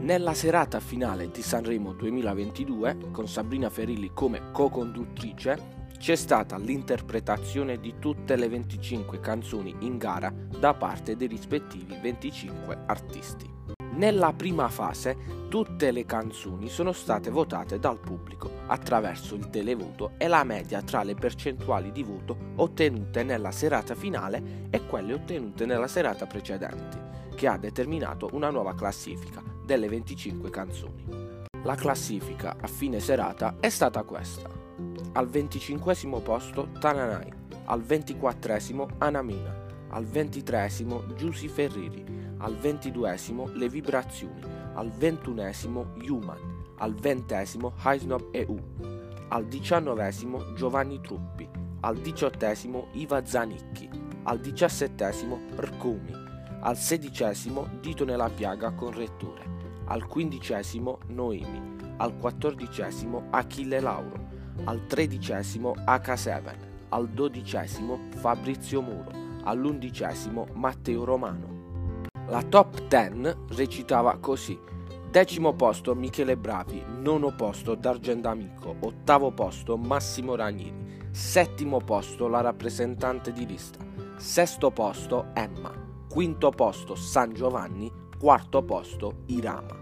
Nella serata finale di Sanremo 2022, con Sabrina Ferilli come co-conduttrice, c'è stata l'interpretazione di tutte le 25 canzoni in gara da parte dei rispettivi 25 artisti. Nella prima fase tutte le canzoni sono state votate dal pubblico attraverso il televoto e la media tra le percentuali di voto ottenute nella serata finale e quelle ottenute nella serata precedente, che ha determinato una nuova classifica delle 25 canzoni. La classifica a fine serata è stata questa al 25 posto Tananai, al 24 Anamina, al 23 Giusy Ferriri, al 22 Le Vibrazioni, al 21 Human, al 20 Heisnob EU, al 19 Giovanni Truppi, al 18 Iva Zanicchi, al 17 Rcomi, al 16 Dito nella piaga con Rettore, al 15 Noemi, al 14 Achille Lauro, al tredicesimo H7, al dodicesimo Fabrizio Muro, all'undicesimo Matteo Romano. La top 10 recitava così. Decimo posto Michele Bravi, nono posto D'Argendamico, ottavo posto Massimo Ranieri, settimo posto la rappresentante di lista, sesto posto Emma, quinto posto San Giovanni, quarto posto Irama.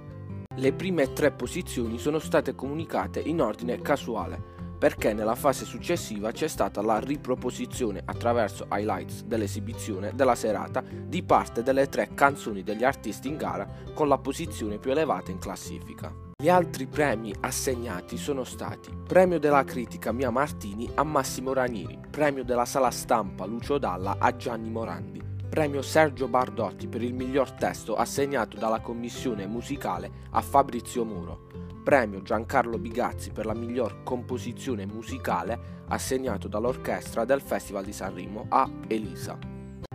Le prime tre posizioni sono state comunicate in ordine casuale, perché nella fase successiva c'è stata la riproposizione attraverso highlights dell'esibizione della serata di parte delle tre canzoni degli artisti in gara con la posizione più elevata in classifica. Gli altri premi assegnati sono stati Premio della critica Mia Martini a Massimo Ranieri, Premio della sala stampa Lucio Dalla a Gianni Morandi, Premio Sergio Bardotti per il miglior testo assegnato dalla commissione musicale a Fabrizio Muro, premio Giancarlo Bigazzi per la miglior composizione musicale assegnato dall'orchestra del Festival di Sanremo a Elisa.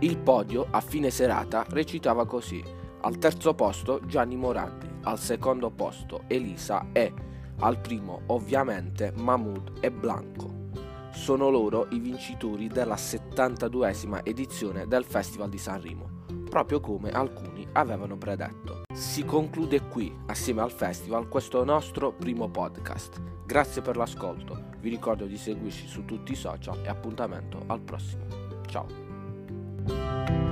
Il podio a fine serata recitava così: al terzo posto Gianni Morandi, al secondo posto Elisa e al primo ovviamente Mahmoud e Blanco. Sono loro i vincitori della 72esima edizione del Festival di Sanremo, proprio come alcuni avevano predetto. Si conclude qui, assieme al festival, questo nostro primo podcast. Grazie per l'ascolto, vi ricordo di seguirci su tutti i social e appuntamento al prossimo. Ciao!